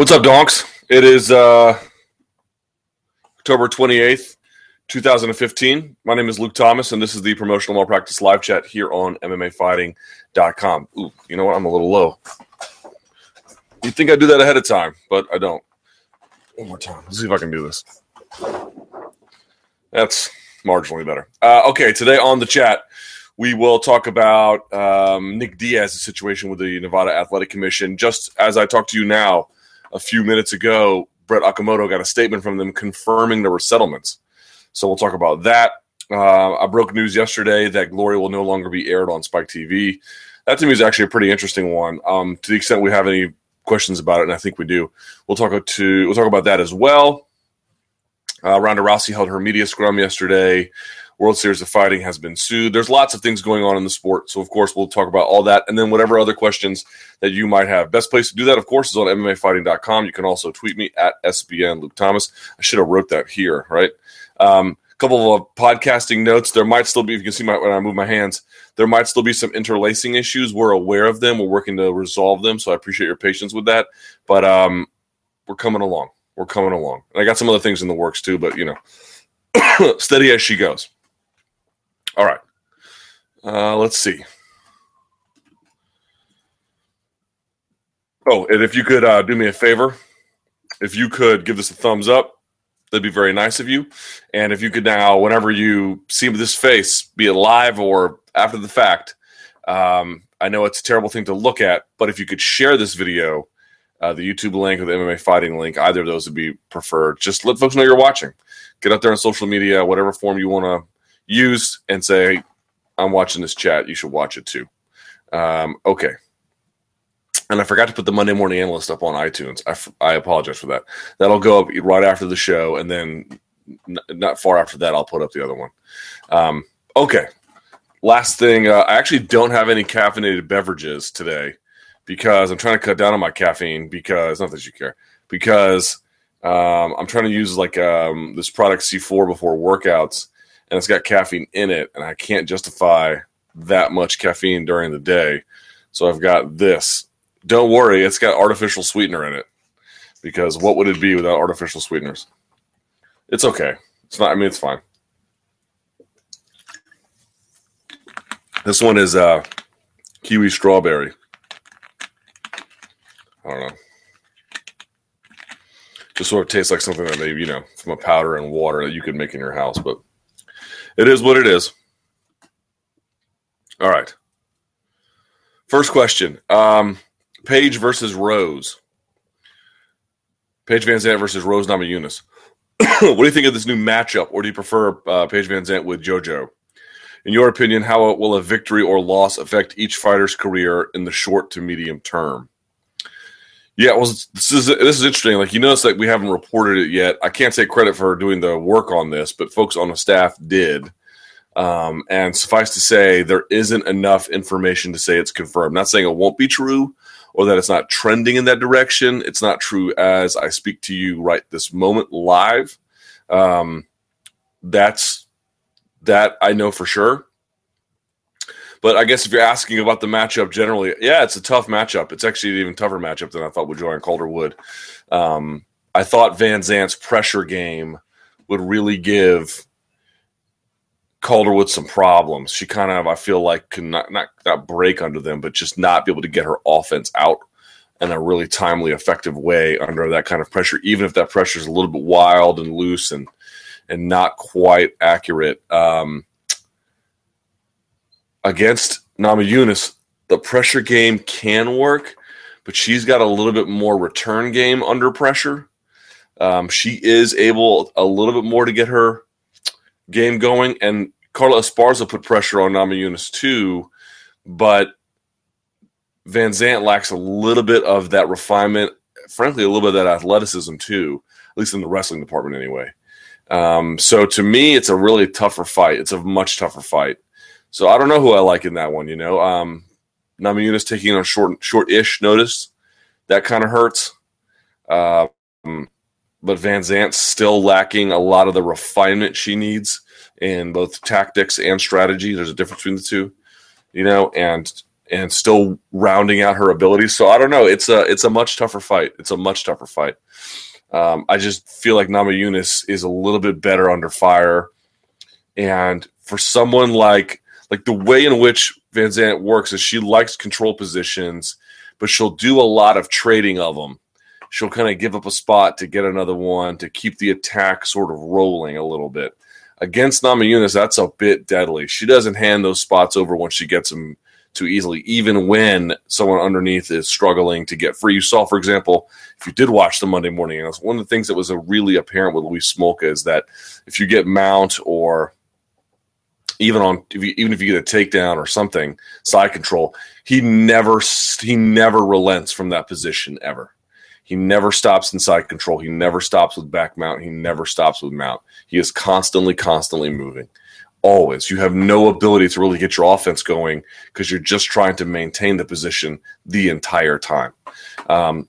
What's up, donks? It is uh, October 28th, 2015. My name is Luke Thomas, and this is the Promotional Malpractice Live Chat here on MMAfighting.com. Ooh, you know what? I'm a little low. You'd think I'd do that ahead of time, but I don't. One more time. Let's see if I can do this. That's marginally better. Uh, okay, today on the chat, we will talk about um, Nick Diaz's situation with the Nevada Athletic Commission. Just as I talk to you now, a few minutes ago, Brett Okamoto got a statement from them confirming there were settlements. So we'll talk about that. Uh, I broke news yesterday that Glory will no longer be aired on Spike TV. That to me is actually a pretty interesting one. Um, to the extent we have any questions about it, and I think we do, we'll talk to we'll talk about that as well. Uh, Ronda Rousey held her media scrum yesterday. World Series of Fighting has been sued. There's lots of things going on in the sport. So, of course, we'll talk about all that and then whatever other questions that you might have. Best place to do that, of course, is on MMAfighting.com. You can also tweet me at SBN Luke Thomas. I should have wrote that here, right? Um, a couple of podcasting notes. There might still be, you can see my, when I move my hands, there might still be some interlacing issues. We're aware of them. We're working to resolve them. So I appreciate your patience with that. But um, we're coming along. We're coming along. And I got some other things in the works too, but you know, steady as she goes. All right. Uh, let's see. Oh, and if you could uh, do me a favor, if you could give this a thumbs up, that'd be very nice of you. And if you could now, whenever you see this face, be it live or after the fact, um, I know it's a terrible thing to look at, but if you could share this video, uh, the YouTube link or the MMA fighting link, either of those would be preferred. Just let folks know you're watching. Get out there on social media, whatever form you want to use, and say, I'm watching this chat. You should watch it too. Um, okay. And I forgot to put the Monday Morning Analyst up on iTunes. I, f- I apologize for that. That'll go up right after the show, and then n- not far after that, I'll put up the other one. Um, okay. Last thing, uh, I actually don't have any caffeinated beverages today because I'm trying to cut down on my caffeine because not that you care because um, I'm trying to use like um, this product C4 before workouts and it's got caffeine in it and I can't justify that much caffeine during the day. So I've got this. Don't worry, it's got artificial sweetener in it because what would it be without artificial sweeteners? It's okay. It's not. I mean, it's fine. This one is uh, kiwi strawberry. I don't know. Just sort of tastes like something that maybe, you know, from a powder and water that you could make in your house, but it is what it is. All right. First question. Um, Paige versus Rose. Paige Van Zant versus Rose Namajunas. what do you think of this new matchup, or do you prefer uh, Paige Van Zant with JoJo? In your opinion, how will a victory or loss affect each fighter's career in the short to medium term? Yeah, well, this is this is interesting. Like you notice that we haven't reported it yet. I can't take credit for doing the work on this, but folks on the staff did. Um, and suffice to say, there isn't enough information to say it's confirmed. Not saying it won't be true or that it's not trending in that direction. It's not true as I speak to you right this moment live. Um, that's that I know for sure. But I guess if you're asking about the matchup generally, yeah, it's a tough matchup. It's actually an even tougher matchup than I thought with Joanne Calderwood. Um, I thought Van Zant's pressure game would really give Calderwood some problems. She kind of, I feel like, can not, not not break under them, but just not be able to get her offense out in a really timely, effective way under that kind of pressure. Even if that pressure is a little bit wild and loose and and not quite accurate. Um, against Namajunas, the pressure game can work, but she's got a little bit more return game under pressure. Um, she is able a little bit more to get her game going, and Carla Esparza put pressure on Namajunas too, but Van Zant lacks a little bit of that refinement, frankly, a little bit of that athleticism too, at least in the wrestling department anyway. Um, so to me, it's a really tougher fight. It's a much tougher fight. So I don't know who I like in that one. You know, um, Namajunas taking on short, short-ish notice that kind of hurts. Uh, but Van Zant's still lacking a lot of the refinement she needs in both tactics and strategy. There's a difference between the two, you know, and and still rounding out her abilities. So I don't know. It's a it's a much tougher fight. It's a much tougher fight. Um, I just feel like Namajunas is a little bit better under fire, and for someone like like the way in which Van Zant works is she likes control positions, but she'll do a lot of trading of them. She'll kind of give up a spot to get another one to keep the attack sort of rolling a little bit. Against Namajunas, that's a bit deadly. She doesn't hand those spots over when she gets them too easily, even when someone underneath is struggling to get free. You saw, for example, if you did watch the Monday morning, one of the things that was really apparent with Louis Smolka is that if you get mount or even on if you, even if you get a takedown or something side control, he never he never relents from that position ever. He never stops inside control. He never stops with back mount. He never stops with mount. He is constantly, constantly moving always. You have no ability to really get your offense going because you're just trying to maintain the position the entire time. Um,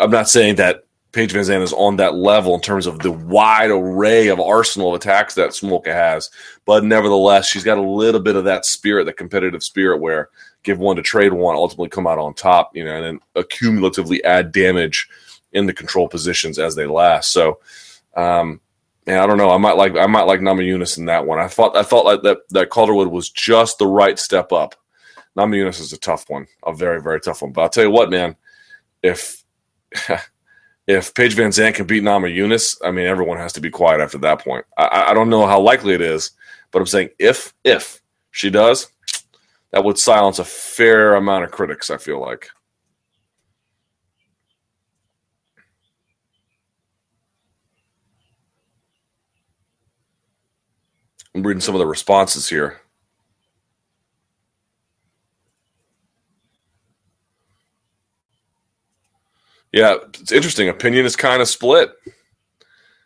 I'm not saying that Paige Van Zant is on that level in terms of the wide array of arsenal of attacks that Smolka has, but nevertheless, she's got a little bit of that spirit, that competitive spirit, where give one to trade one, ultimately come out on top, you know, and then accumulatively add damage in the control positions as they last. So, um, man, I don't know. I might like I might like Namajunas in that one. I thought I thought like that that Calderwood was just the right step up. Namajunas is a tough one, a very very tough one. But I'll tell you what, man, if if Paige Van Zant can beat Namajunas, I mean everyone has to be quiet after that point. I, I don't know how likely it is, but I'm saying if if she does, that would silence a fair amount of critics. I feel like. I'm reading some of the responses here. Yeah, it's interesting. Opinion is kind of split.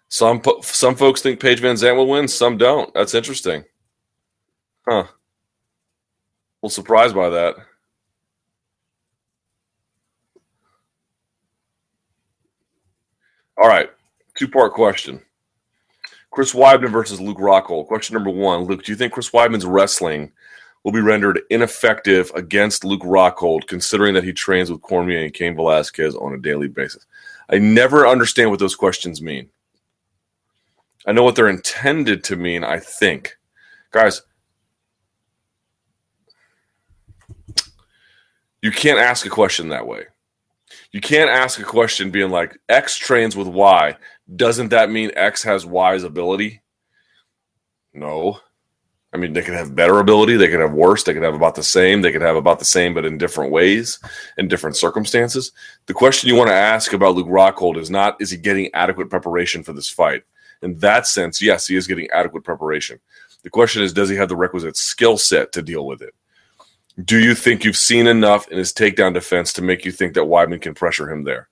Some some folks think Paige Van Zant will win. Some don't. That's interesting. Huh. Little surprised by that. All right. Two part question. Chris Weidman versus Luke Rockhold. Question number one Luke, do you think Chris Weidman's wrestling will be rendered ineffective against Luke Rockhold, considering that he trains with Cormier and Cain Velasquez on a daily basis? I never understand what those questions mean. I know what they're intended to mean, I think. Guys, you can't ask a question that way. You can't ask a question being like, X trains with Y doesn't that mean X has Y's ability? No. I mean, they could have better ability, they could have worse, they could have about the same, they could have about the same, but in different ways, in different circumstances. The question you want to ask about Luke Rockhold is not, is he getting adequate preparation for this fight? In that sense, yes, he is getting adequate preparation. The question is, does he have the requisite skill set to deal with it? Do you think you've seen enough in his takedown defense to make you think that Weidman can pressure him there?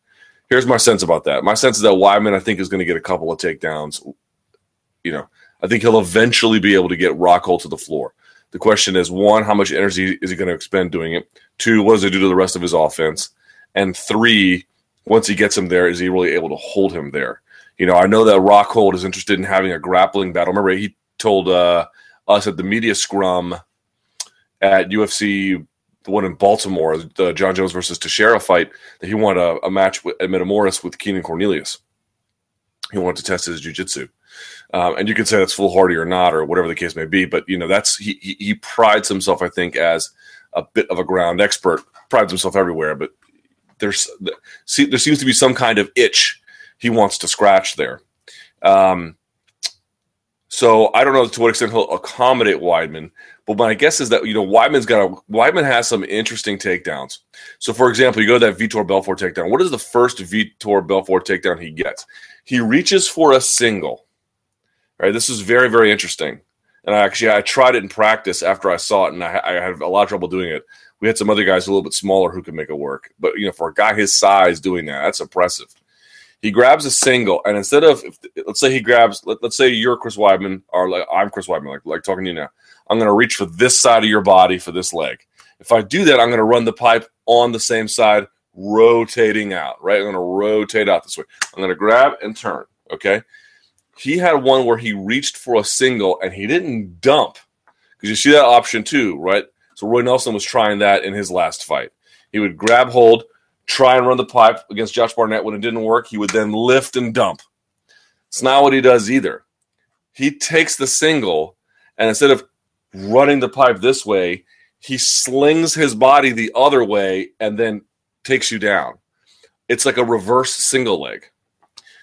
here's my sense about that. My sense is that Weidman, I think, is going to get a couple of takedowns. You know, I think he'll eventually be able to get Rockhold to the floor. The question is one, how much energy is he going to expend doing it? Two, what does it do to the rest of his offense? And three, once he gets him there, is he really able to hold him there? You know, I know that Rockhold is interested in having a grappling battle. Remember, he told uh, us at the media scrum at UFC the one in Baltimore, the John Jones versus Teixeira fight, that he wanted a, a match with, at Metamoris with Keenan Cornelius. He wanted to test his jiu-jitsu. Um, and you can say that's foolhardy or not, or whatever the case may be. But you know, that's he, he, he prides himself, I think, as a bit of a ground expert. Prides himself everywhere, but there's see, there seems to be some kind of itch he wants to scratch there. Um, so I don't know to what extent he'll accommodate Weidman, but my guess is that you know Weidman's got a Weidman has some interesting takedowns. So for example, you go to that Vitor Belfort takedown. What is the first Vitor Belfort takedown he gets? He reaches for a single. Right, this is very very interesting. And I actually I tried it in practice after I saw it, and I, I had a lot of trouble doing it. We had some other guys a little bit smaller who could make it work, but you know for a guy his size doing that, that's impressive. He grabs a single, and instead of if, let's say he grabs, let, us say you're Chris Weidman, or like I'm Chris Weidman, like like talking to you now. I'm going to reach for this side of your body for this leg. If I do that, I'm going to run the pipe on the same side, rotating out. Right, I'm going to rotate out this way. I'm going to grab and turn. Okay. He had one where he reached for a single and he didn't dump because you see that option too, right? So Roy Nelson was trying that in his last fight. He would grab hold, try and run the pipe against Josh Barnett. When it didn't work, he would then lift and dump. It's not what he does either. He takes the single, and instead of running the pipe this way, he slings his body the other way and then takes you down. It's like a reverse single leg.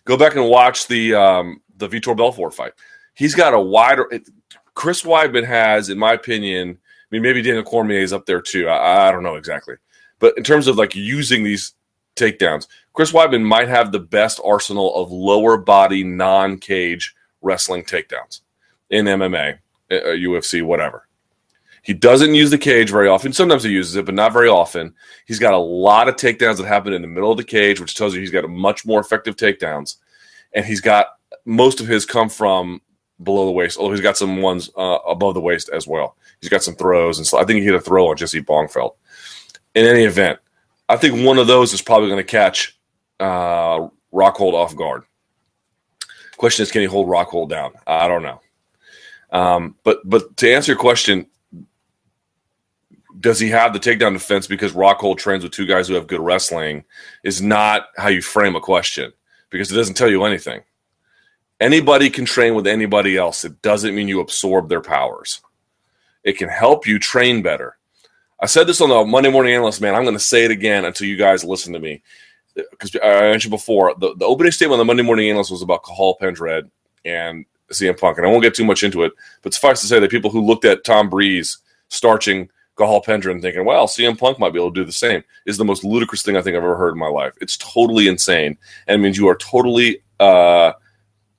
Go back and watch the um, the Vitor Belfort fight. He's got a wider. It, Chris Weidman has, in my opinion, I mean, maybe Daniel Cormier is up there too. I, I don't know exactly, but in terms of like using these takedowns, Chris Weidman might have the best arsenal of lower body non cage wrestling takedowns in MMA, uh, UFC, whatever. He doesn't use the cage very often. Sometimes he uses it, but not very often. He's got a lot of takedowns that happen in the middle of the cage, which tells you he's got much more effective takedowns. And he's got most of his come from below the waist, although he's got some ones uh, above the waist as well. He's got some throws, and so I think he hit a throw on Jesse Bongfeldt. In any event, I think one of those is probably going to catch uh, Rockhold off guard. Question is, can he hold Rockhold down? I don't know. Um, but but to answer your question, does he have the takedown defense because Rockhold trains with two guys who have good wrestling is not how you frame a question because it doesn't tell you anything. Anybody can train with anybody else. It doesn't mean you absorb their powers. It can help you train better. I said this on the Monday Morning Analyst, man. I'm going to say it again until you guys listen to me. Because I mentioned before, the, the opening statement on the Monday Morning Analyst was about Cathal Pendred and CM Punk. And I won't get too much into it, but suffice to say that people who looked at Tom Breeze starching Cathal Pendred and thinking, well, CM Punk might be able to do the same is the most ludicrous thing I think I've ever heard in my life. It's totally insane. And it means you are totally uh,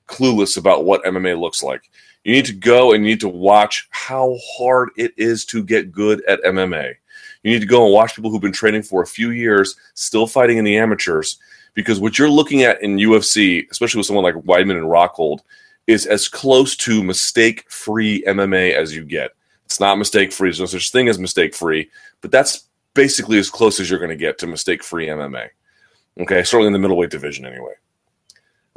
clueless about what MMA looks like. You need to go and you need to watch how hard it is to get good at MMA. You need to go and watch people who've been training for a few years, still fighting in the amateurs, because what you're looking at in UFC, especially with someone like Weidman and Rockhold, is as close to mistake free MMA as you get. It's not mistake free. There's no such thing as mistake free, but that's basically as close as you're going to get to mistake free MMA. Okay, certainly in the middleweight division, anyway.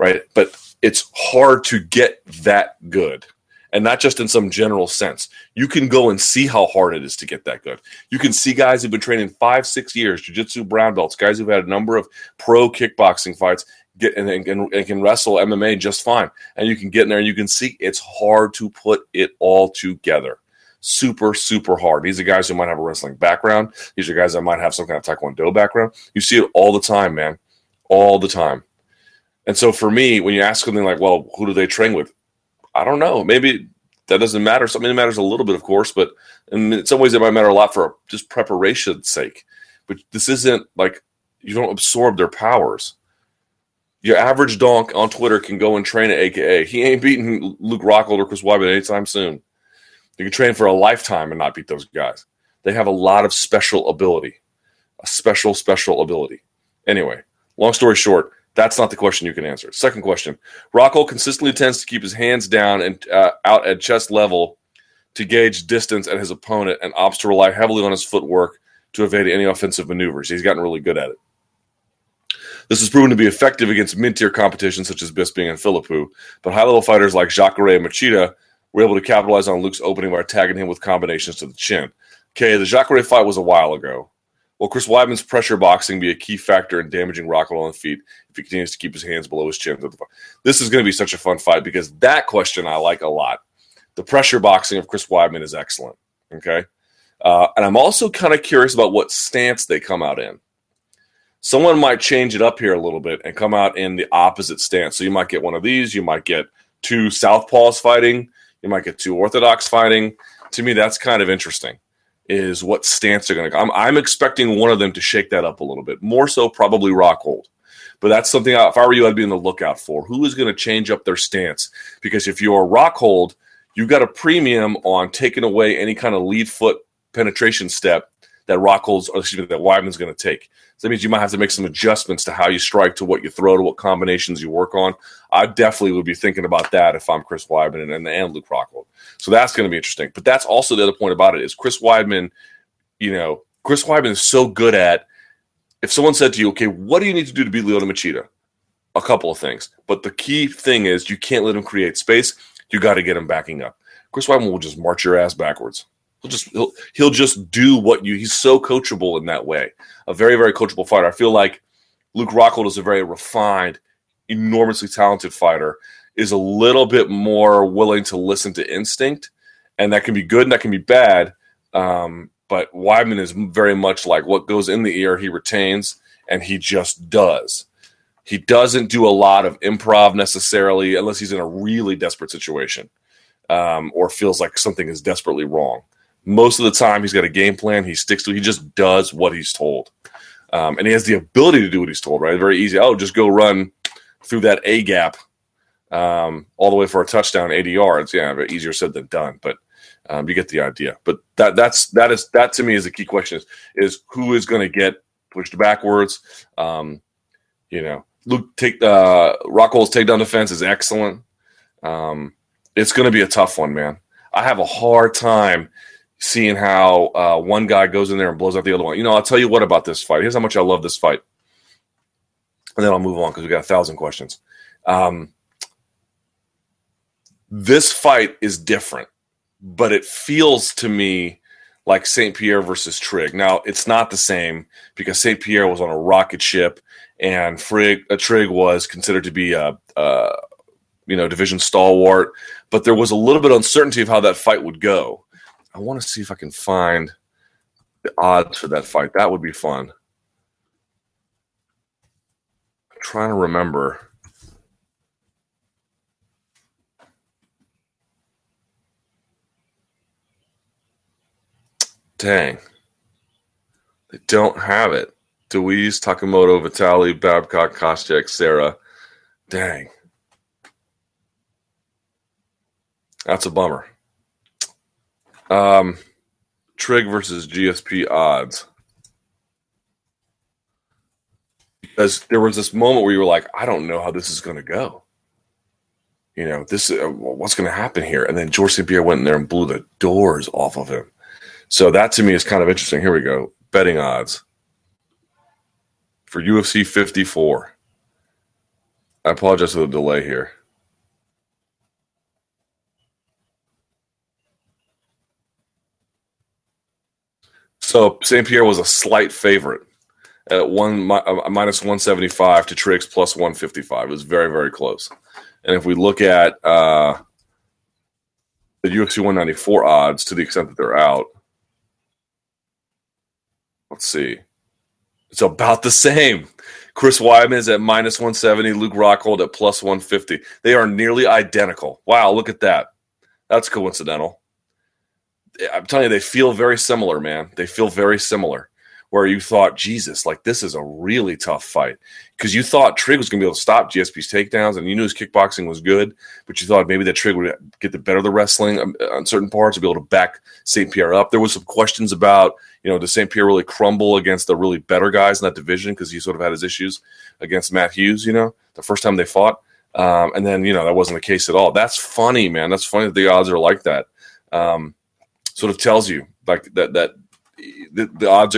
Right, but it's hard to get that good, and not just in some general sense. You can go and see how hard it is to get that good. You can see guys who've been training five, six years, jiu-jitsu brown belts, guys who've had a number of pro kickboxing fights, get and, and, and, can wrestle MMA just fine. And you can get in there and you can see it's hard to put it all together super, super hard. These are guys who might have a wrestling background. These are guys that might have some kind of taekwondo background. You see it all the time, man, all the time. And so for me, when you ask something like, well, who do they train with? I don't know. Maybe that doesn't matter. Something that matters a little bit, of course, but in some ways it might matter a lot for just preparation's sake. But this isn't like you don't absorb their powers. Your average donk on Twitter can go and train at AKA. He ain't beating Luke Rockhold or Chris Weidman anytime soon. You can train for a lifetime and not beat those guys. They have a lot of special ability, a special, special ability. Anyway, long story short, that's not the question you can answer. Second question Rockhold consistently tends to keep his hands down and uh, out at chest level to gauge distance at his opponent and opts to rely heavily on his footwork to evade any offensive maneuvers. He's gotten really good at it. This has proven to be effective against mid tier competition such as Bisping and Philippou, but high level fighters like Jacare and Machida were able to capitalize on Luke's opening by tagging him with combinations to the chin. Okay, the Jacare fight was a while ago. Will Chris Weidman's pressure boxing be a key factor in damaging Rockhold on the feet if he continues to keep his hands below his chin? This is going to be such a fun fight because that question I like a lot. The pressure boxing of Chris Weidman is excellent. Okay. Uh, and I'm also kind of curious about what stance they come out in. Someone might change it up here a little bit and come out in the opposite stance. So you might get one of these. You might get two southpaws fighting. You might get two orthodox fighting. To me, that's kind of interesting. Is what stance they're going to. I'm, I'm expecting one of them to shake that up a little bit. More so, probably Rockhold. But that's something, if I were you, I'd be on the lookout for. Who is going to change up their stance? Because if you're Rockhold, you've got a premium on taking away any kind of lead foot penetration step that Rockhold's, or excuse me, that Weidman's going to take. So that means you might have to make some adjustments to how you strike, to what you throw, to what combinations you work on. I definitely would be thinking about that if I'm Chris Weidman and, and Luke Rockhold. So that's going to be interesting. But that's also the other point about it is Chris Weidman, you know, Chris Weidman is so good at if someone said to you, okay, what do you need to do to beat Lyoto Machida? A couple of things. But the key thing is you can't let him create space. You got to get him backing up. Chris Weidman will just march your ass backwards. He'll just he'll he'll just do what you. He's so coachable in that way. A very very coachable fighter. I feel like Luke Rockhold is a very refined, enormously talented fighter. Is a little bit more willing to listen to instinct, and that can be good and that can be bad. Um, but Weidman is very much like what goes in the ear, he retains, and he just does. He doesn't do a lot of improv necessarily, unless he's in a really desperate situation um, or feels like something is desperately wrong. Most of the time, he's got a game plan. He sticks to. He just does what he's told, um, and he has the ability to do what he's told. Right, very easy. Oh, just go run through that A gap um, all the way for a touchdown, eighty yards. Yeah, but easier said than done. But um, you get the idea. But that that's that is that to me is the key question is is who is going to get pushed backwards. Um, you know, Luke take uh, Rockhold's takedown defense is excellent. Um, it's going to be a tough one, man. I have a hard time seeing how uh, one guy goes in there and blows out the other one. You know, I'll tell you what about this fight. Here's how much I love this fight, and then I'll move on because we got a thousand questions. Um, this fight is different but it feels to me like St. Pierre versus Trigg. Now, it's not the same because St. Pierre was on a rocket ship and Frigg, uh, Trigg was considered to be a, a, you know, division stalwart, but there was a little bit of uncertainty of how that fight would go. I want to see if I can find the odds for that fight. That would be fun. I'm trying to remember. Dang. They don't have it. Deweese, Takamoto, Vitali, Babcock, Koscheck, Sarah. Dang. That's a bummer. Um, Trigg versus GSP odds. Because there was this moment where you were like, I don't know how this is going to go. You know, this uh, what's going to happen here? And then George St. Pierre went in there and blew the doors off of him. So that to me is kind of interesting. Here we go. Betting odds for UFC 54. I apologize for the delay here. So St. Pierre was a slight favorite at one uh, minus 175 to Trigg's plus 155. It was very, very close. And if we look at uh, the UFC 194 odds to the extent that they're out, Let's see. It's about the same. Chris Weidman is at minus 170, Luke Rockhold at plus 150. They are nearly identical. Wow, look at that. That's coincidental. I'm telling you, they feel very similar, man. They feel very similar where you thought, Jesus, like this is a really tough fight because you thought Trigg was going to be able to stop GSP's takedowns and you knew his kickboxing was good, but you thought maybe that Trigg would get the better of the wrestling um, on certain parts to be able to back St. Pierre up. There was some questions about, you know, does St. Pierre really crumble against the really better guys in that division because he sort of had his issues against Matt Hughes, you know, the first time they fought. Um, and then, you know, that wasn't the case at all. That's funny, man. That's funny that the odds are like that. Um, sort of tells you like that, that the, the are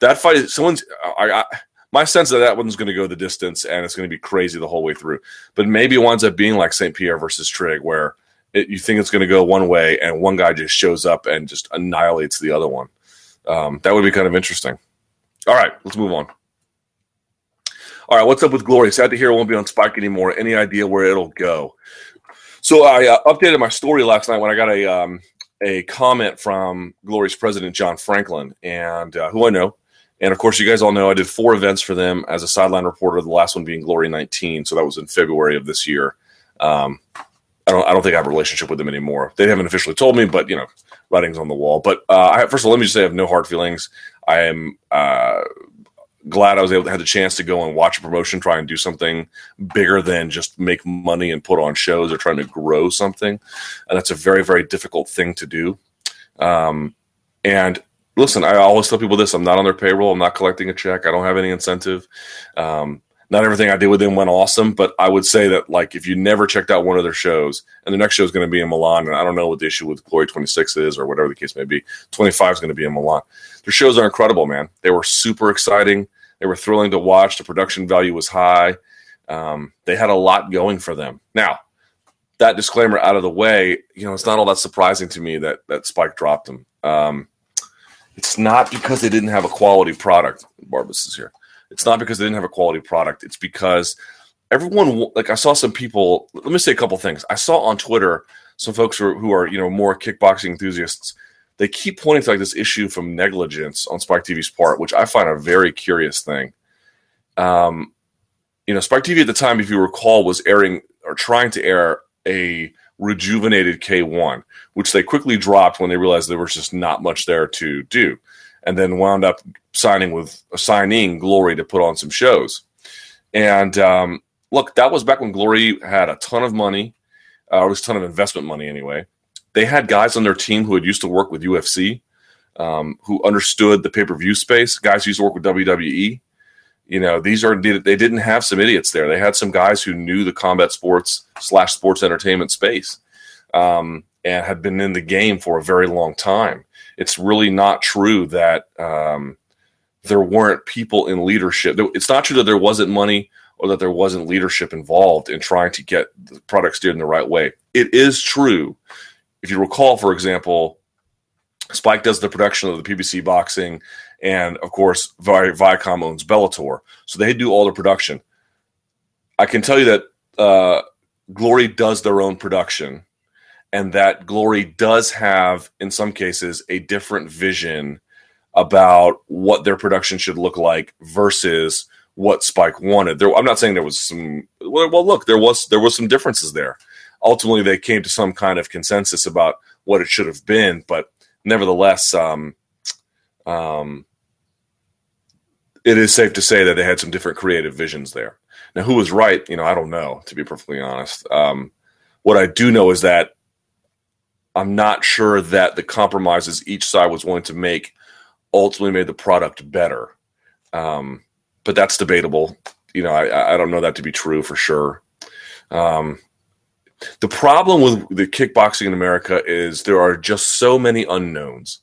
that fight. Someone's I, I my sense that that one's going to go the distance and it's going to be crazy the whole way through. But maybe it winds up being like St. Pierre versus Trigg, where it, you think it's going to go one way and one guy just shows up and just annihilates the other one. Um, that would be kind of interesting. All right, let's move on. All right, what's up with Glory? Sad to hear it won't be on Spike anymore. Any idea where it'll go? So I uh, updated my story last night when I got a um, a comment from Glory's president, Jon Franklin, and uh, who I know. And of course, you guys all know I did four events for them as a sideline reporter. The last one being Glory 19, so that was in February of this year. Um, I don't, I don't think I have a relationship with them anymore. They haven't officially told me, but you know, writings on the wall. But uh, I, first of all, let me just say I have no hard feelings. I am uh, glad I was able to have the chance to go and watch a promotion, try and do something bigger than just make money and put on shows or trying to grow something. And that's a very, very difficult thing to do. Um, and listen, I always tell people this: I'm not on their payroll. I'm not collecting a check. I don't have any incentive. Um, not everything I did with them went awesome, but I would say that like if you never checked out one of their shows, and the next show is going to be in Milan, and I don't know what the issue with Glory 26 is or whatever the case may be. 25 is going to be in Milan. Their shows are incredible, man. They were super exciting. They were thrilling to watch. The production value was high. Um, they had a lot going for them. Now, that disclaimer out of the way, you know, it's not all that surprising to me that that Spike dropped them. Um, it's not because they didn't have a quality product. Barbas is here. It's not because they didn't have a quality product. It's because everyone, like I saw some people. Let me say a couple things. I saw on Twitter some folks who are, who are you know more kickboxing enthusiasts. They keep pointing to like this issue from negligence on Spike TV's part, which I find a very curious thing. Um, you know, Spike TV at the time, if you recall, was airing or trying to air a rejuvenated K1, which they quickly dropped when they realized there was just not much there to do, and then wound up signing with signing Glory to put on some shows. And um, look, that was back when Glory had a ton of money, uh, or at least a ton of investment money anyway. They had guys on their team who had used to work with UFC, um, who understood the pay per view space. Guys who used to work with WWE. You know, these are they didn't have some idiots there. They had some guys who knew the combat sports slash sports entertainment space, um, and had been in the game for a very long time. It's really not true that um, there weren't people in leadership. It's not true that there wasn't money or that there wasn't leadership involved in trying to get the product steered in the right way. It is true. If you recall, for example, Spike does the production of the PBC boxing, and of course, Vi- Viacom owns Bellator, so they do all the production. I can tell you that uh, Glory does their own production, and that Glory does have, in some cases, a different vision about what their production should look like versus what Spike wanted. There, I'm not saying there was some. Well, look, there was there was some differences there. Ultimately, they came to some kind of consensus about what it should have been, but nevertheless, um, um, it is safe to say that they had some different creative visions there. Now, who was right? You know, I don't know. To be perfectly honest, um, what I do know is that I'm not sure that the compromises each side was willing to make ultimately made the product better. Um, but that's debatable. You know, I, I don't know that to be true for sure. Um, the problem with the kickboxing in America is there are just so many unknowns.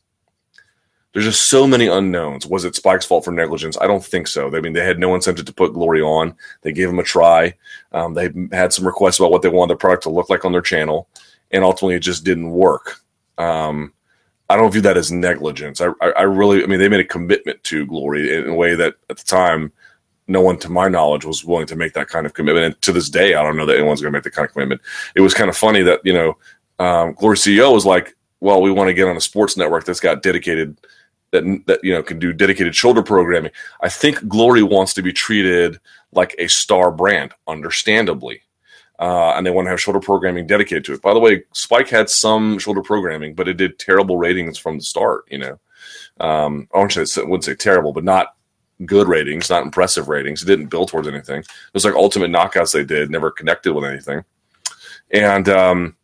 There's just so many unknowns. Was it Spike's fault for negligence? I don't think so. I mean, they had no incentive to put Glory on. They gave him a try. Um, they had some requests about what they wanted the product to look like on their channel, and ultimately it just didn't work. Um, I don't view that as negligence. I, I, I, really, I mean, they made a commitment to Glory in a way that at the time, no one, to my knowledge, was willing to make that kind of commitment. And to this day, I don't know that anyone's going to make the kind of commitment. It was kind of funny that you know, um, Glory CEO was like, "Well, we want to get on a sports network that's got dedicated." That, that you know can do dedicated shoulder programming. I think Glory wants to be treated like a star brand, understandably uh, and they want to have shoulder programming dedicated to it. By the way, Spike had some shoulder programming, but it did terrible ratings from the start. You know, um, I wouldn't say, terrible, but not good ratings, not impressive ratings. It didn't build towards anything. It was like ultimate knockouts they did, never connected with anything. And um,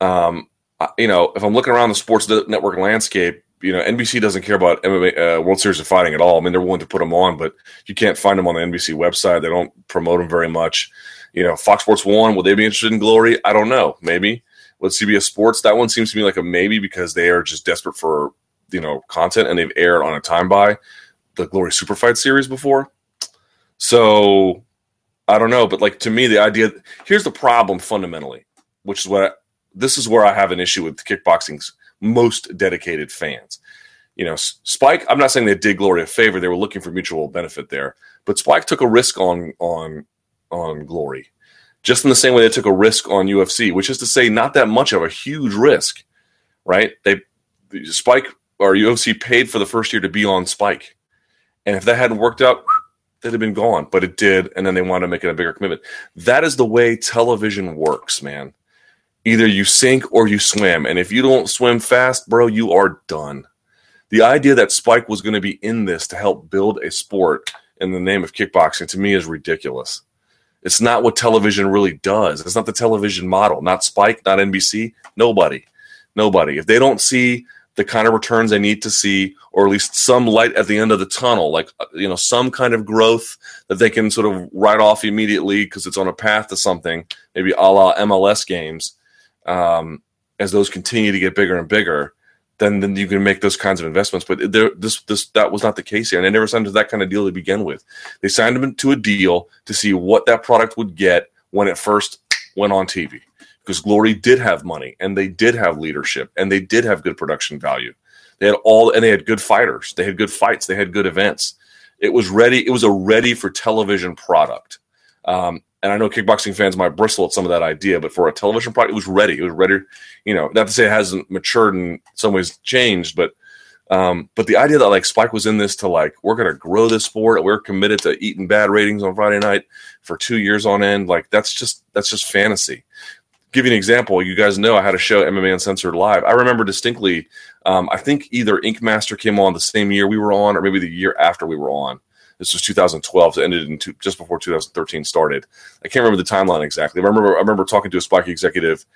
um, you know, if I'm looking around the sports network landscape, you know, NBC doesn't care about MMA, uh, World Series of Fighting at all. I mean, they're willing to put them on, but you can't find them on the NBC website. They don't promote them very much. You know, Fox Sports One, will they be interested in Glory? I don't know. Maybe with CBS Sports, that one seems to me like a maybe because they are just desperate for you know content and they've aired on a time by the Glory Super Fight series before. So I don't know, but like to me, the idea here's the problem fundamentally, which is what I, this is where I have an issue with kickboxing's most dedicated fans. You know, Spike. I'm not saying they did Glory a favor; they were looking for mutual benefit there. But Spike took a risk on on on Glory, just in the same way they took a risk on UFC, which is to say, not that much of a huge risk, right? They Spike or UFC paid for the first year to be on Spike, and if that hadn't worked out, they'd have been gone. But it did, and then they wanted to make it a bigger commitment. That is the way television works, man. Either you sink or you swim. And if you don't swim fast, bro, you are done. The idea that Spike was going to be in this to help build a sport in the name of kickboxing to me is ridiculous. It's not what television really does. It's not the television model. Not Spike, not NBC, nobody. Nobody. If they don't see the kind of returns they need to see, or at least some light at the end of the tunnel, like uh, you know, some kind of growth that they can sort of write off immediately because it's on a path to something, maybe a la MLS games um, as those continue to get bigger and bigger, then then you can make those kinds of investments. But there, this this that was not the case here, and they never signed to that kind of deal to begin with. They signed them to a deal to see what that product would get when it first went on TV. because Glory did have money and they did have leadership and they did have good production value. They had all and they had good fighters. They had good fights. They had good events. It was ready. It was a ready for television product. Um, and I know kickboxing fans might bristle at some of that idea, but for a television product, it was ready. It was ready. You know, not to say it hasn't matured in some ways, changed, but um, but the idea that like Spike was in this to like we're going to grow this sport, we're committed to eating bad ratings on Friday night for two years on end, like that's just that's just fantasy. Give you an example. You guys know I had a show MMA Uncensored live. I remember distinctly. Um, I think either Ink Master came on the same year we were on, or maybe the year after we were on. This was 2012, so ended in two, just before 2013 started. I can't remember the timeline exactly. I remember I remember talking to a Spike executive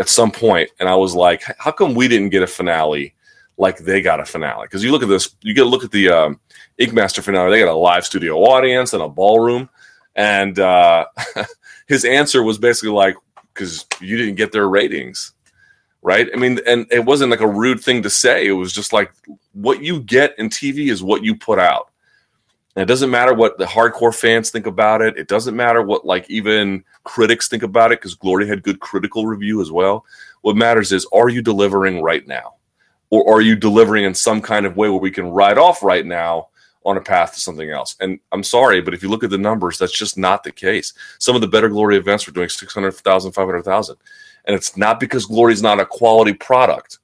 at some point, and I was like, "How come we didn't get a finale like they got a finale?" Because you look at this, you get a look at the um, Ink Master finale. They got a live studio audience and a ballroom, and uh, his answer was basically like, "Because you didn't get their ratings." Right. I mean, and it wasn't like a rude thing to say. It was just like what you get in TV is what you put out and it doesn't matter what the hardcore fans think about it. It doesn't matter what like even critics think about it because Glory had good critical review as well. What matters is are you delivering right now? Or are you delivering in some kind of way where we can ride off right now on a path to something else? And I'm sorry, but if you look at the numbers, that's just not the case. Some of the better Glory events were doing 600,000, 500,000. And it's not because Glory is not a quality product.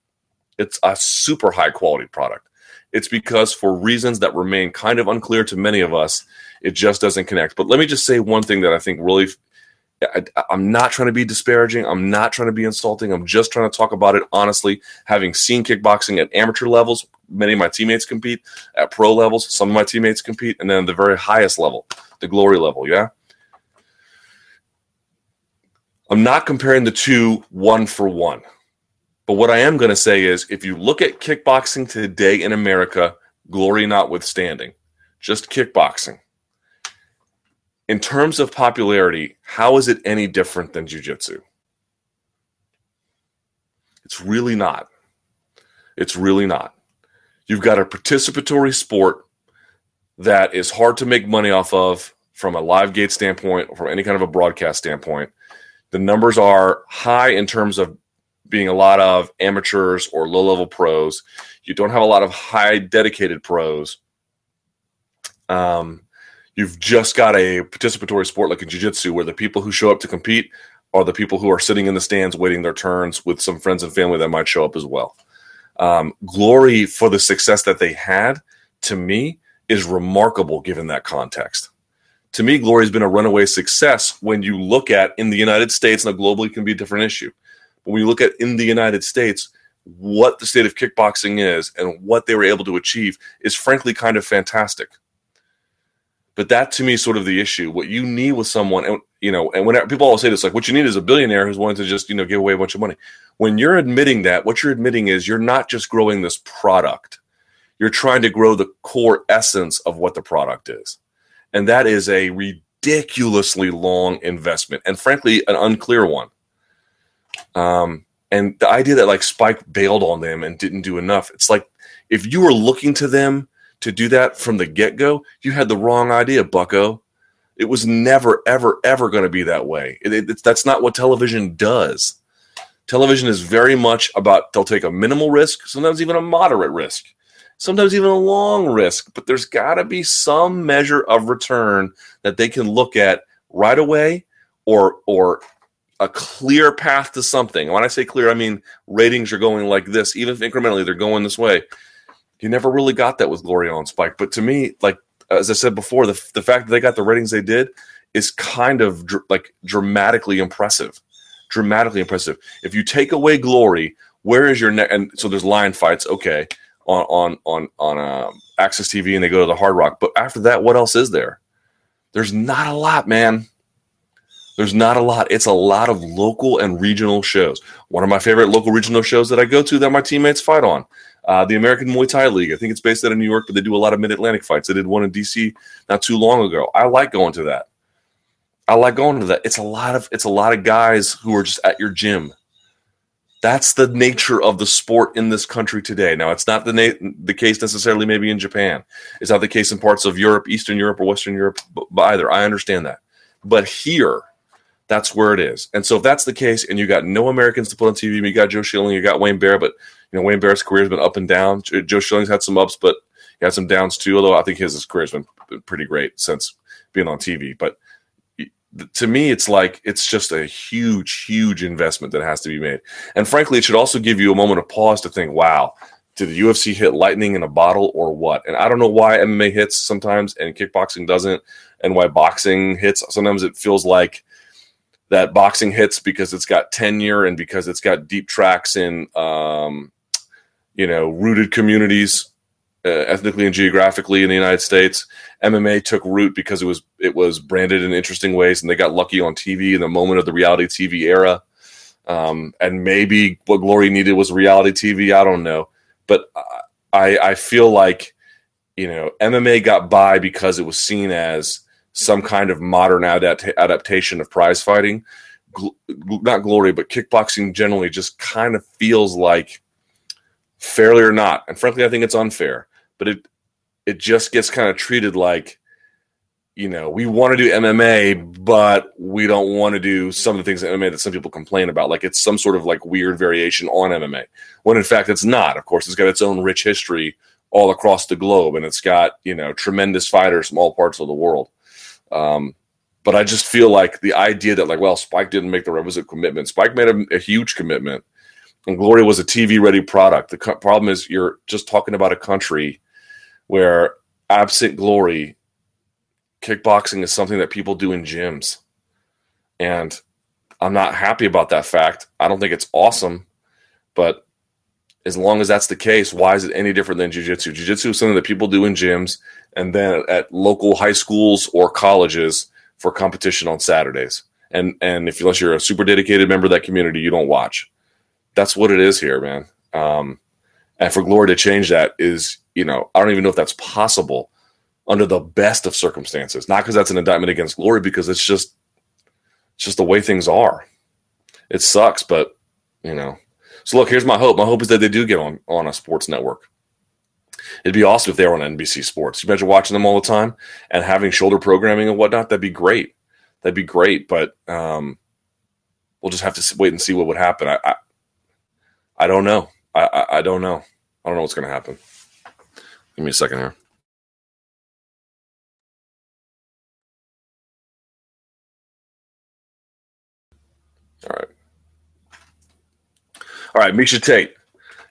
It's a super high quality product. It's because for reasons that remain kind of unclear to many of us, it just doesn't connect. But let me just say one thing that I think really I, am not trying to be disparaging. I'm not trying to be insulting. I'm just trying to talk about it honestly. Having seen kickboxing at amateur levels, many of my teammates compete. At pro levels, some of my teammates compete. And then the very highest level, the glory level. Yeah. I'm not comparing the two one for one. But what I am going to say is if you look at kickboxing today in America, glory notwithstanding, just kickboxing, in terms of popularity, how is it any different than jiu-jitsu? It's really not. It's really not. You've got a participatory sport that is hard to make money off of from a live gate standpoint or from any kind of a broadcast standpoint. The numbers are high in terms of being a lot of amateurs or low level pros. You don't have a lot of high dedicated pros. Um, you've just got a participatory sport like in jiu-jitsu where the people who show up to compete are the people who are sitting in the stands waiting their turns with some friends and family that might show up as well. Um, glory for the success that they had to me is remarkable given that context. To me, glory has been a runaway success when you look at in the United States and globally can be a different issue when we look at in the United States, what the state of kickboxing is and what they were able to achieve is frankly kind of fantastic. But that to me is sort of the issue. What you need with someone, and you know, and when people always say this, like what you need is a billionaire who's willing to just you know give away a bunch of money. When you're admitting that, what you're admitting is you're not just growing this product. You're trying to grow the core essence of what the product is, and that is a ridiculously long investment, and frankly, an unclear one. Um, and the idea that like Spike bailed on them and didn't do enough, it's like if you were looking to them to do that from the get go, you had the wrong idea, Bucko. It was never, ever, ever going to be that way. It, it, that's not what television does. Television is very much about they'll take a minimal risk, sometimes even a moderate risk, sometimes even a long risk, but there's got to be some measure of return that they can look at right away or or a clear path to something. When I say clear, I mean ratings are going like this, even if incrementally they're going this way. You never really got that with Glory on Spike. But to me, like as I said before, the, the fact that they got the ratings they did is kind of dr- like dramatically impressive. Dramatically impressive. If you take away Glory, where is your next? And so there's Lion Fights, okay, on on on on um, AXS TV, and they go to the Hard Rock. But after that, what else is there? There's not a lot, man. There's not a lot. It's a lot of local and regional shows. One of my favorite local regional shows that I go to that my teammates fight on, uh, the American Muay Thai League. I think it's based out of New York, but they do a lot of Mid Atlantic fights. They did one in DC not too long ago. I like going to that. I like going to that. It's a lot of it's a lot of guys who are just at your gym. That's the nature of the sport in this country today. Now, it's not the na- the case necessarily maybe in Japan. It's not the case in parts of Europe, Eastern Europe, or Western Europe either. I understand that, but here That's where it is. And so if that's the case, and you got no Americans to put on TV, you got Joe Schilling, you got Wayne Barrett, but you know Wayne Barrett's career has been up and down. Joe Schilling's had some ups, but he had some downs too. Although I think his, his career's been pretty great since being on TV. But to me, it's like it's just a huge, huge investment that has to be made. And frankly, it should also give you a moment of pause to think, wow, did the UFC hit lightning in a bottle or what? And I don't know why MMA hits sometimes and kickboxing doesn't, and why boxing hits. Sometimes it feels like that boxing hits because it's got tenure and because it's got deep tracks in, um, you know, rooted communities, uh, ethnically and geographically in the United States. MMA took root because it was it was branded in interesting ways, and they got lucky on TV in the moment of the reality TV era. Um, and maybe what Glory needed was reality TV. I don't know but I I feel like you know MMA got by because it was seen as some kind of modern adapt- adaptation of prize fighting. Gl- not glory, but kickboxing generally just kind of feels like fairly or not, and frankly, I think it's unfair. But it it just gets kind of treated like you know, we want to do MMA, but we don't want to do some of the things in MMA that some people complain about. Like it's some sort of like weird variation on MMA, when in fact it's not. Of course, it's got its own rich history all across the globe, and it's got you know tremendous fighters from all parts of the world. Um, but I just feel like the idea that like, well, Spike didn't make the requisite commitment. Spike made a, a huge commitment, and Glory was a TV ready product. The co- problem is you're just talking about a country where absent Glory kickboxing is something that people do in gyms. And I'm not happy about that fact. I don't think it's awesome, but as long as that's the case, why is it any different than jiu-jitsu? Jiu-jitsu is something that people do in gyms and then at local high schools or colleges for competition on Saturdays. And and if unless you're a super dedicated member of that community, you don't watch. That's what it is here, man. Um, and for Glory to change that is, you know, I don't even know if that's possible under the best of circumstances. Not because that's an indictment against glory, because it's just it's just the way things are. It sucks, but you know. So look, here's my hope. My hope is that they do get on on a sports network. It'd be awesome if they were on NBC Sports. You imagine watching them all the time and having shoulder programming and whatnot. That'd be great. That'd be great. But um, we'll just have to wait and see what would happen. I I, I don't know. I, I I don't know. I don't know what's going to happen. Give me a second here. All right, Miesha Tate.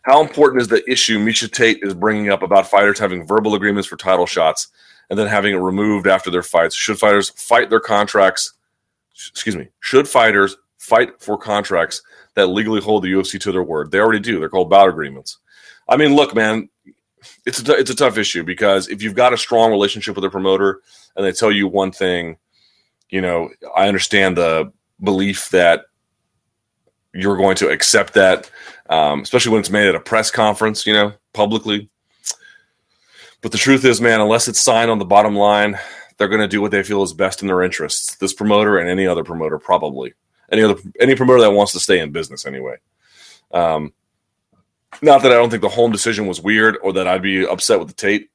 How important is the issue Miesha Tate is bringing up about fighters having verbal agreements for title shots and then having it removed after their fights? Should fighters fight their contracts? Excuse me. Should fighters fight for contracts that legally hold the UFC to their word? They already do. They're called bout agreements. I mean, look, man, it's a t- it's a tough issue because if you've got a strong relationship with a promoter and they tell you one thing, you know, I understand the belief that you're going to accept that, um, especially when it's made at a press conference, you know, publicly. But the truth is, man, unless it's signed on the bottom line, they're going to do what they feel is best in their interests. This promoter and any other promoter, probably any other any promoter that wants to stay in business anyway. Um, not that I don't think the Holm decision was weird or that I'd be upset with the Tate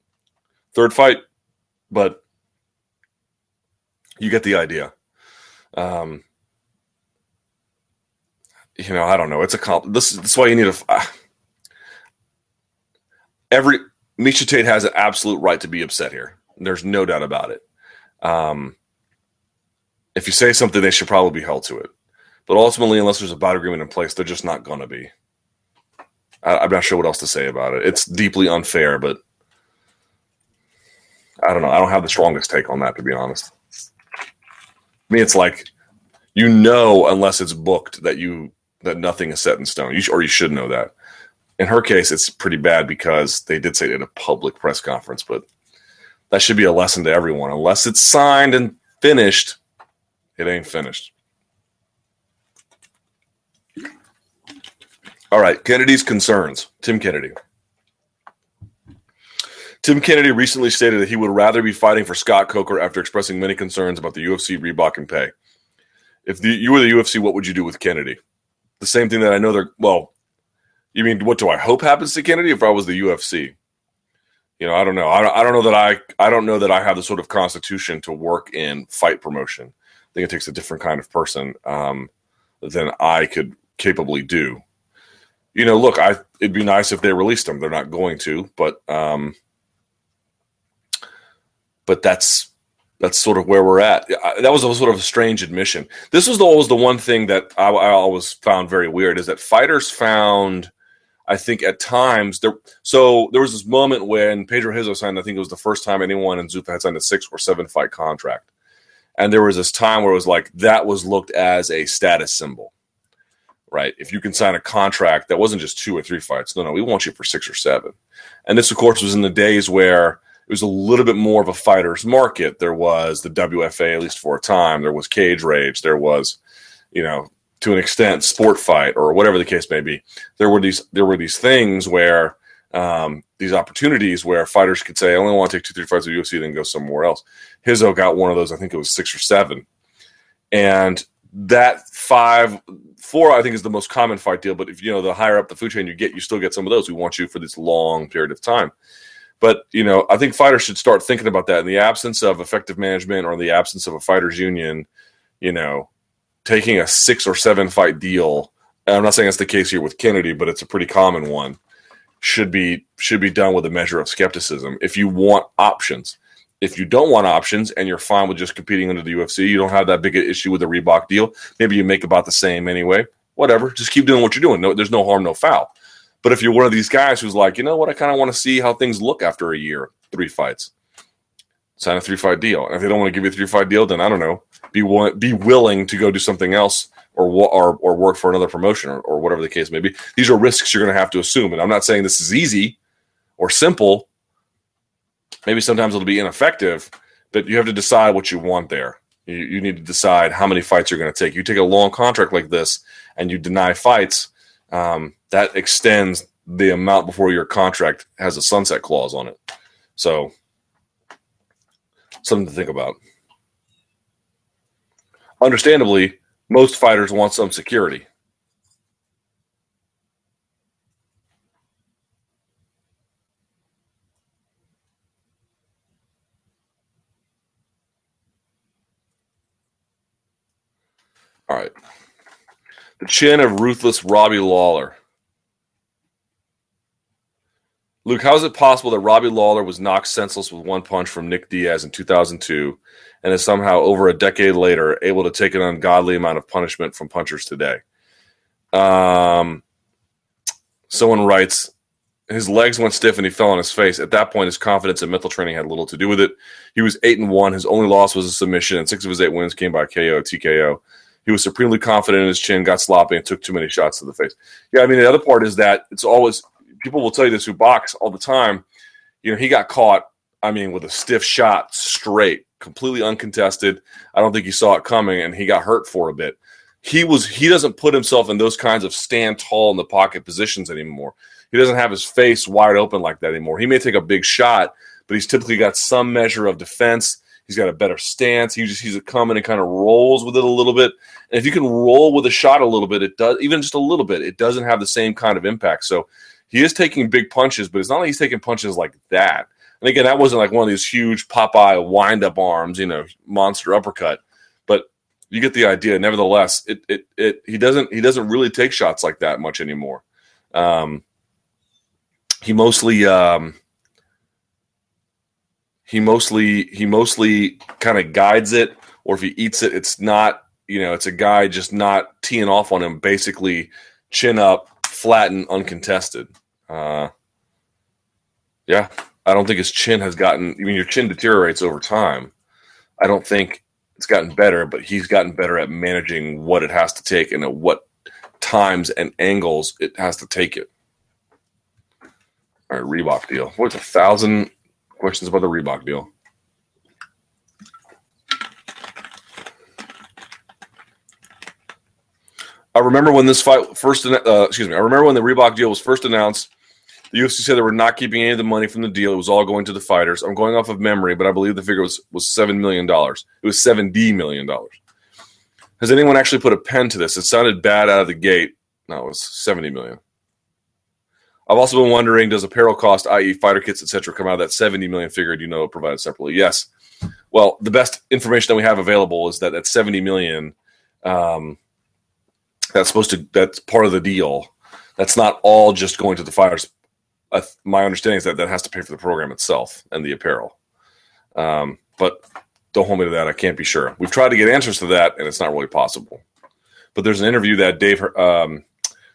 third fight, but you get the idea. Um, you know, I don't know. It's a comp. This, is why you need a. Uh, every Miesha Tate has an absolute right to be upset here. There's no doubt about it. Um, if you say something, they should probably be held to it. But ultimately, unless there's a bout agreement in place, they're just not going to be. I, I'm not sure what else to say about it. It's deeply unfair, but I don't know. I don't have the strongest take on that, to be honest. I mean, it's like you know, unless it's booked, that you that nothing is set in stone. You sh- or you should know that. In her case, it's pretty bad because they did say it at a public press conference, but that should be a lesson to everyone. Unless it's signed and finished, it ain't finished. All right, Kennedy's concerns. Tim Kennedy. Tim Kennedy recently stated that he would rather be fighting for Scott Coker after expressing many concerns about the UFC, Reebok, and pay. If the, you were the UFC, what would you do with Kennedy? The same thing that I know they're well. You mean what do I hope happens to Kennedy if I was the UFC? You know, I don't know. I don't, I don't know that I I don't know that I have the sort of constitution to work in fight promotion. I think it takes a different kind of person um, than I could capably do. You know, look, I it'd be nice if they released them. They're not going to, but um, but that's that's sort of where we're at. That was a sort of a strange admission. This was always the one thing that I, I, always found very weird is that fighters found, I think at times there. So there was this moment when Pedro Rizzo signed. I think it was the first time anyone in Zuffa had signed a six or seven fight contract, and there was this time where it was like that was looked as a status symbol, right? If you can sign a contract that wasn't just two or three fights, no, no, we want you for six or seven. And this, of course, was in the days where it was a little bit more of a fighter's market. There was the WFA, at least for a time. There was Cage Rage. There was, you know, to an extent, Sport Fight or whatever the case may be. There were these there were these things where um, these opportunities where fighters could say, "I only want to take two, three fights with UFC, then go somewhere else." Rizzo got one of those. I think it was six or seven, and that five, four, I think is the most common fight deal. But if you know the higher up the food chain you get, you still get some of those. We want you for this long period of time. But you know, I think fighters should start thinking about that in the absence of effective management or the absence of a fighters union. You know, taking a six or seven fight deal. I'm not saying that's the case here with Kennedy, but it's a pretty common one. Should be should be done with a measure of skepticism. If you want options, if you don't want options and you're fine with just competing under the UFC, you don't have that big issue with the Reebok deal. Maybe you make about the same anyway. Whatever, just keep doing what you're doing. No, there's no harm, no foul. But if you're one of these guys who's like, you know what, I kind of want to see how things look after a year, three fights, sign a three fight deal. And if they don't want to give you a three fight deal, then I don't know, be be willing to go do something else or or, or work for another promotion or, or whatever the case may be. These are risks you're going to have to assume. And I'm not saying this is easy or simple. Maybe sometimes it'll be ineffective, but you have to decide what you want there. You, you need to decide how many fights you're going to take. You take a long contract like this and you deny fights um, that extends the amount before your contract has a sunset clause on it. So, something to think about. Understandably, most fighters want some security. All right. The chin of ruthless Robbie Lawler. Luke, how is it possible that Robbie Lawler was knocked senseless with one punch from Nick Diaz in 2002 and is somehow over a decade later able to take an ungodly amount of punishment from punchers today? Um, someone writes, his legs went stiff and he fell on his face. At that point, his confidence and mental training had little to do with it. He was eight and one. His only loss was a submission, and six of his eight wins came by KO, TKO. He was supremely confident in his chin, got sloppy, and took too many shots to the face. Yeah, I mean, the other part is that it's always people will tell you this who box all the time. You know, he got caught, I mean, with a stiff shot straight, completely uncontested. I don't think he saw it coming, and he got hurt for a bit. He was he doesn't put himself in those kinds of stand tall in the pocket positions anymore. He doesn't have his face wide open like that anymore. He may take a big shot, but he's typically got some measure of defense He's got a better stance. He just he's coming and kind of rolls with it a little bit. And if you can roll with a shot a little bit, it does even just a little bit. It doesn't have the same kind of impact. So he is taking big punches, but it's not like he's taking punches like that. And again, that wasn't like one of these huge Popeye wind up arms, you know, monster uppercut. But you get the idea. Nevertheless, it it it he doesn't he doesn't really take shots like that much anymore. Um, he mostly um, he mostly he mostly kind of guides it, or if he eats it, it's not you know it's a guy just not teeing off on him, basically chin up, flat and uncontested. Uh, yeah, I don't think his chin has gotten. I mean, your chin deteriorates over time. I don't think it's gotten better, but he's gotten better at managing what it has to take and at what times and angles it has to take it. All right, Reebok deal. What's a thousand questions about the Reebok deal. I remember when this fight first, uh, excuse me, I remember when the Reebok deal was first announced. The UFC said they were not keeping any of the money from the deal; it was all going to the fighters. I'm going off of memory, but I believe the figure was was seven million dollars. It was seventy million dollars. Has anyone actually put a pen to this? It sounded bad out of the gate. No, it was 70 million. I've also been wondering, does apparel cost, i.e., fighter kits, etc., come out of that 70 million figure? Do you know provided separately? Yes. Well, the best information that we have available is that at 70 million, um, that's supposed to that's part of the deal. That's not all just going to the fighters. My understanding is that that has to pay for the program itself and the apparel. Um, but don't hold me to that. I can't be sure. We've tried to get answers to that, and it's not really possible. But there's an interview that Dave um,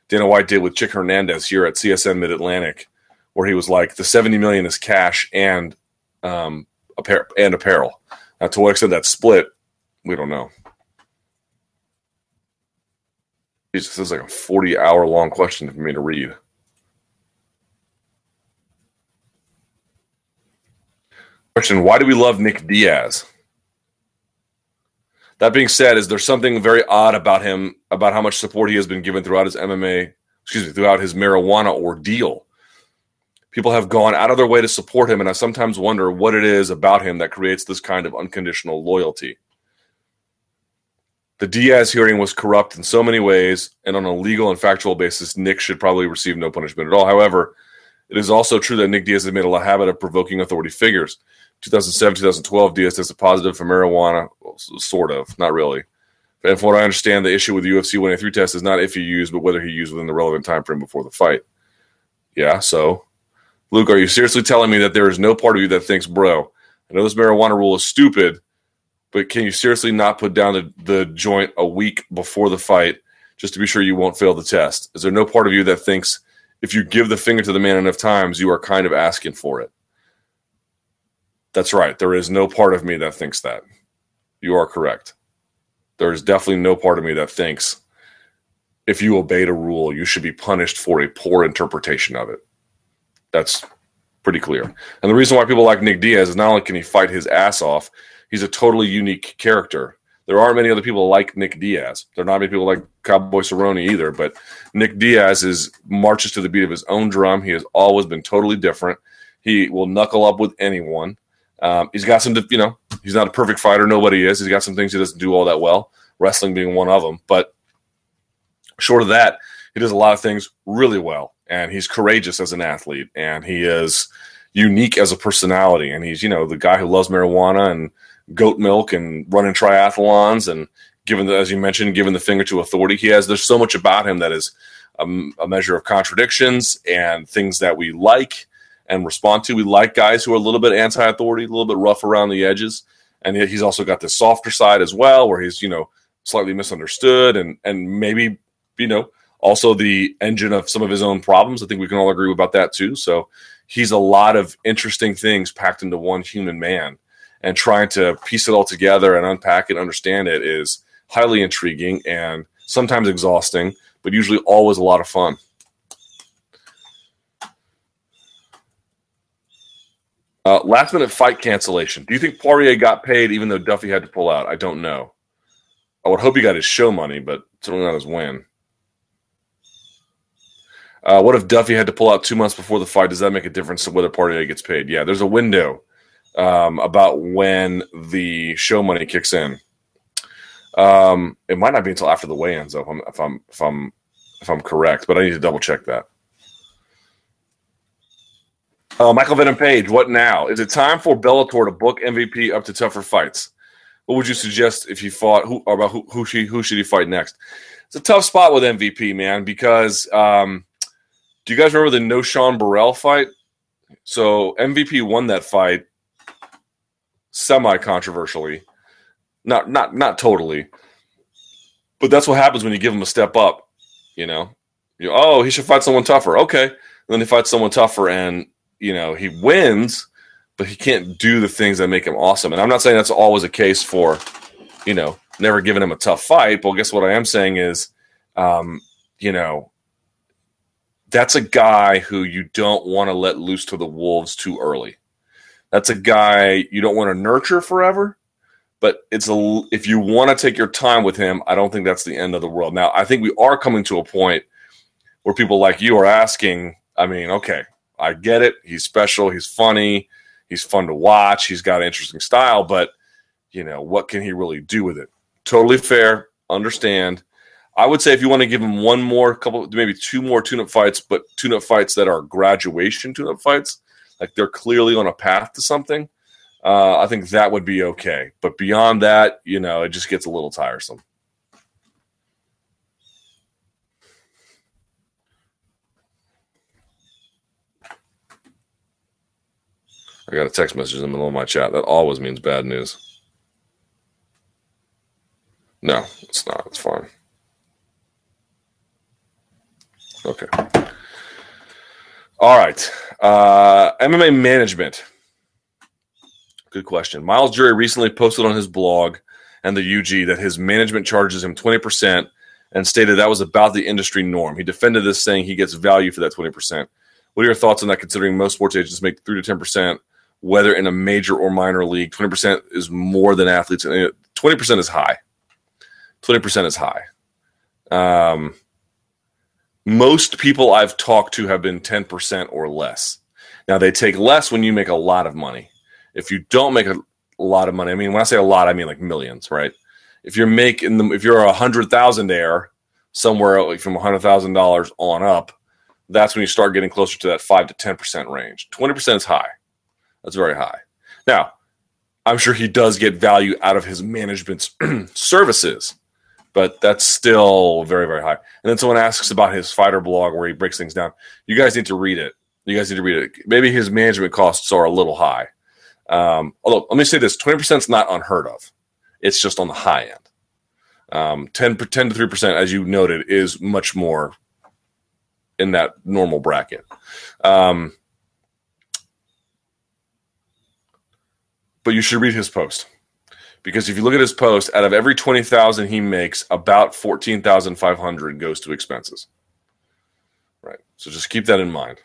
Dana White did with Chick Hernandez here at CSN Mid Atlantic, where he was like, the 70 million is cash and um, appar- and apparel. Now, to what extent that's split, we don't know. Jesus, this is like a 40 hour long question for me to read. Question Why do we love Nick Diaz? That being said, is there something very odd about him, about how much support he has been given throughout his MMA, excuse me, throughout his marijuana ordeal? People have gone out of their way to support him, and I sometimes wonder what it is about him that creates this kind of unconditional loyalty. The Diaz hearing was corrupt in so many ways, and on a legal and factual basis, Nick should probably receive no punishment at all. However, it is also true that Nick Diaz has made a habit of provoking authority figures. 2007, 2012, Diaz tested positive for marijuana, sort of, not really. And from what I understand, the issue with the UFC 183 test is not if you use, but whether he used within the relevant time frame before the fight. Yeah, so Luke, are you seriously telling me that there is no part of you that thinks, bro, I know this marijuana rule is stupid, but can you seriously not put down the, the joint a week before the fight just to be sure you won't fail the test? Is there no part of you that thinks if you give the finger to the man enough times, you are kind of asking for it? That's right. There is no part of me that thinks that. You are correct. There is definitely no part of me that thinks if you obeyed a rule, you should be punished for a poor interpretation of it. That's pretty clear. And the reason why people like Nick Diaz is not only can he fight his ass off, he's a totally unique character. There aren't many other people like Nick Diaz. There are not many people like Cowboy Cerrone either, but Nick Diaz is marches to the beat of his own drum. He has always been totally different. He will knuckle up with anyone. Um, he's got some, you know, he's not a perfect fighter. Nobody is. He's got some things he doesn't do all that well, wrestling being one of them. But short of that, he does a lot of things really well. And he's courageous as an athlete. And he is unique as a personality. And he's, you know, the guy who loves marijuana and goat milk and running triathlons and given the, as you mentioned, given the finger to authority. He has, there's so much about him that is a, a measure of contradictions and things that we like and respond to. We like guys who are a little bit anti-authority, a little bit rough around the edges, and he's also got this softer side as well, where he's you know slightly misunderstood and and maybe you know also the engine of some of his own problems. I think we can all agree about that too. So he's a lot of interesting things packed into one human man, and trying to piece it all together and unpack and understand it is highly intriguing and sometimes exhausting, but usually always a lot of fun. Uh, last minute fight cancellation. Do you think Poirier got paid even though Duffy had to pull out? I don't know. I would hope he got his show money, but it's certainly not his win. Uh, what if Duffy had to pull out two months before the fight? Does that make a difference to whether Poirier gets paid? Yeah, there's a window um, about when the show money kicks in. Um, it might not be until after the weigh-ins, though, if I'm if I'm if I'm if I'm correct, but I need to double check that. Uh, Michael Venom Page, what now? Is it time for Bellator to book MVP up to tougher fights? What would you suggest if he fought? Who about who, who should who should he fight next? It's a tough spot with MVP, man, because um, do you guys remember the Nah-Shon Burrell fight? So MVP won that fight semi controversially, not not not totally, but that's what happens when you give him a step up. You know, you oh he should fight someone tougher. Okay, and then he fights someone tougher, and you know, he wins, but he can't do the things that make him awesome. And I'm not saying that's always a case for, you know, never giving him a tough fight. But guess what I am saying is, um, you know, that's a guy who you don't want to let loose to the wolves too early. That's a guy you don't want to nurture forever. But it's a if you want to take your time with him, I don't think that's the end of the world. Now, I think we are coming to a point where people like you are asking. I mean, okay, I get it. He's special. He's funny. He's fun to watch. He's got an interesting style, but you know, what can he really do with it? Totally fair. Understand. I would say if you want to give him one more couple, maybe two more tune-up fights, but tune-up fights that are graduation tune-up fights, like they're clearly on a path to something. Uh, I think that would be okay. But beyond that, you know, it just gets a little tiresome. I got a text message in the middle of my chat. That always means bad news. No, it's not. It's fine. Okay. All right. Uh, MMA management. Good question. Myles Jury recently posted on his blog and the UG that his management charges him 20% and stated that was about the industry norm. He defended this, saying he gets value for that 20%. What are your thoughts on that, considering most sports agents make 3 to 10%, whether in a major or minor league? 20% is more than athletes. 20% is high. 20% is high. Um, most people I've talked to have been 10% or less. Now, they take less when you make a lot of money. If you don't make a lot of money, I mean, when I say a lot, I mean like millions, right? If you're making them, if you're a hundred thousand there, somewhere like from a hundred thousand dollars on up, that's when you start getting closer to that five to ten percent range. Twenty percent is high. That's very high. Now, I'm sure he does get value out of his management's services but that's still very, very high. And then someone asks about his fighter blog where he breaks things down. You guys need to read it. You guys need to read it. Maybe his management costs are a little high. Um, although, let me say this 20% is not unheard of, it's just on the high end. Um, 10, 10 to 3%, as you noted, is much more in that normal bracket. Um, but you should read his post because if you look at his post, out of every twenty thousand he makes, about fourteen thousand five hundred goes to expenses. Right. So just keep that in mind.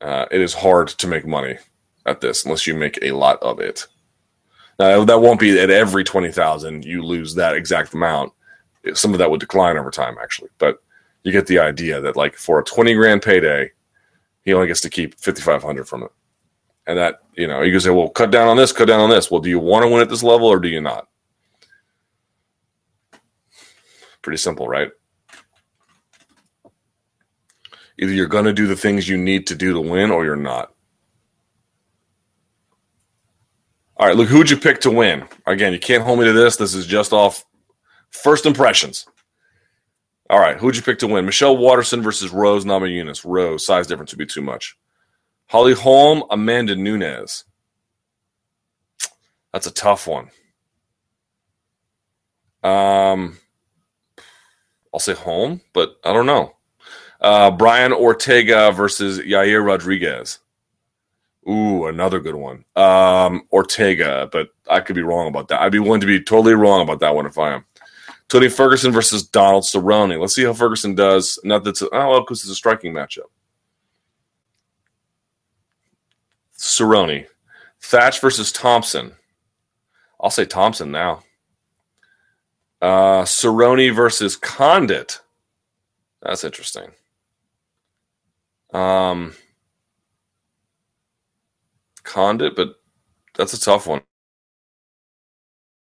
Uh, it is hard to make money at this unless you make a lot of it. Now that won't be at every twenty thousand you lose that exact amount. Some of that would decline over time, actually, but you get the idea that like for a twenty grand payday, he only gets to keep fifty five hundred from it. And that, you know, you can say, well, cut down on this, cut down on this. Well, do you want to win at this level or do you not? Pretty simple, right? Either you're going to do the things you need to do to win or you're not. All right, look, who'd you pick to win? Again, you can't hold me to this. This is just off first impressions. All right, who'd you pick to win? Michelle Waterson versus Rose Namajunas. Rose, size difference would be too much. Holly Holm, Amanda Nunes. That's a tough one. Um, I'll say Holm, but I don't know. Uh, Brian Ortega versus Yair Rodriguez. Ooh, another good one. Um, Ortega, but I could be wrong about that. I'd be willing to be totally wrong about that one if I am. Tony Ferguson versus Donald Cerrone. Let's see how Ferguson does. Not that's oh well, because it's a striking matchup. Cerrone. Thatch versus Thompson. I'll say Thompson now. Uh, Cerrone versus Condit. That's interesting. Um, Condit, but that's a tough one.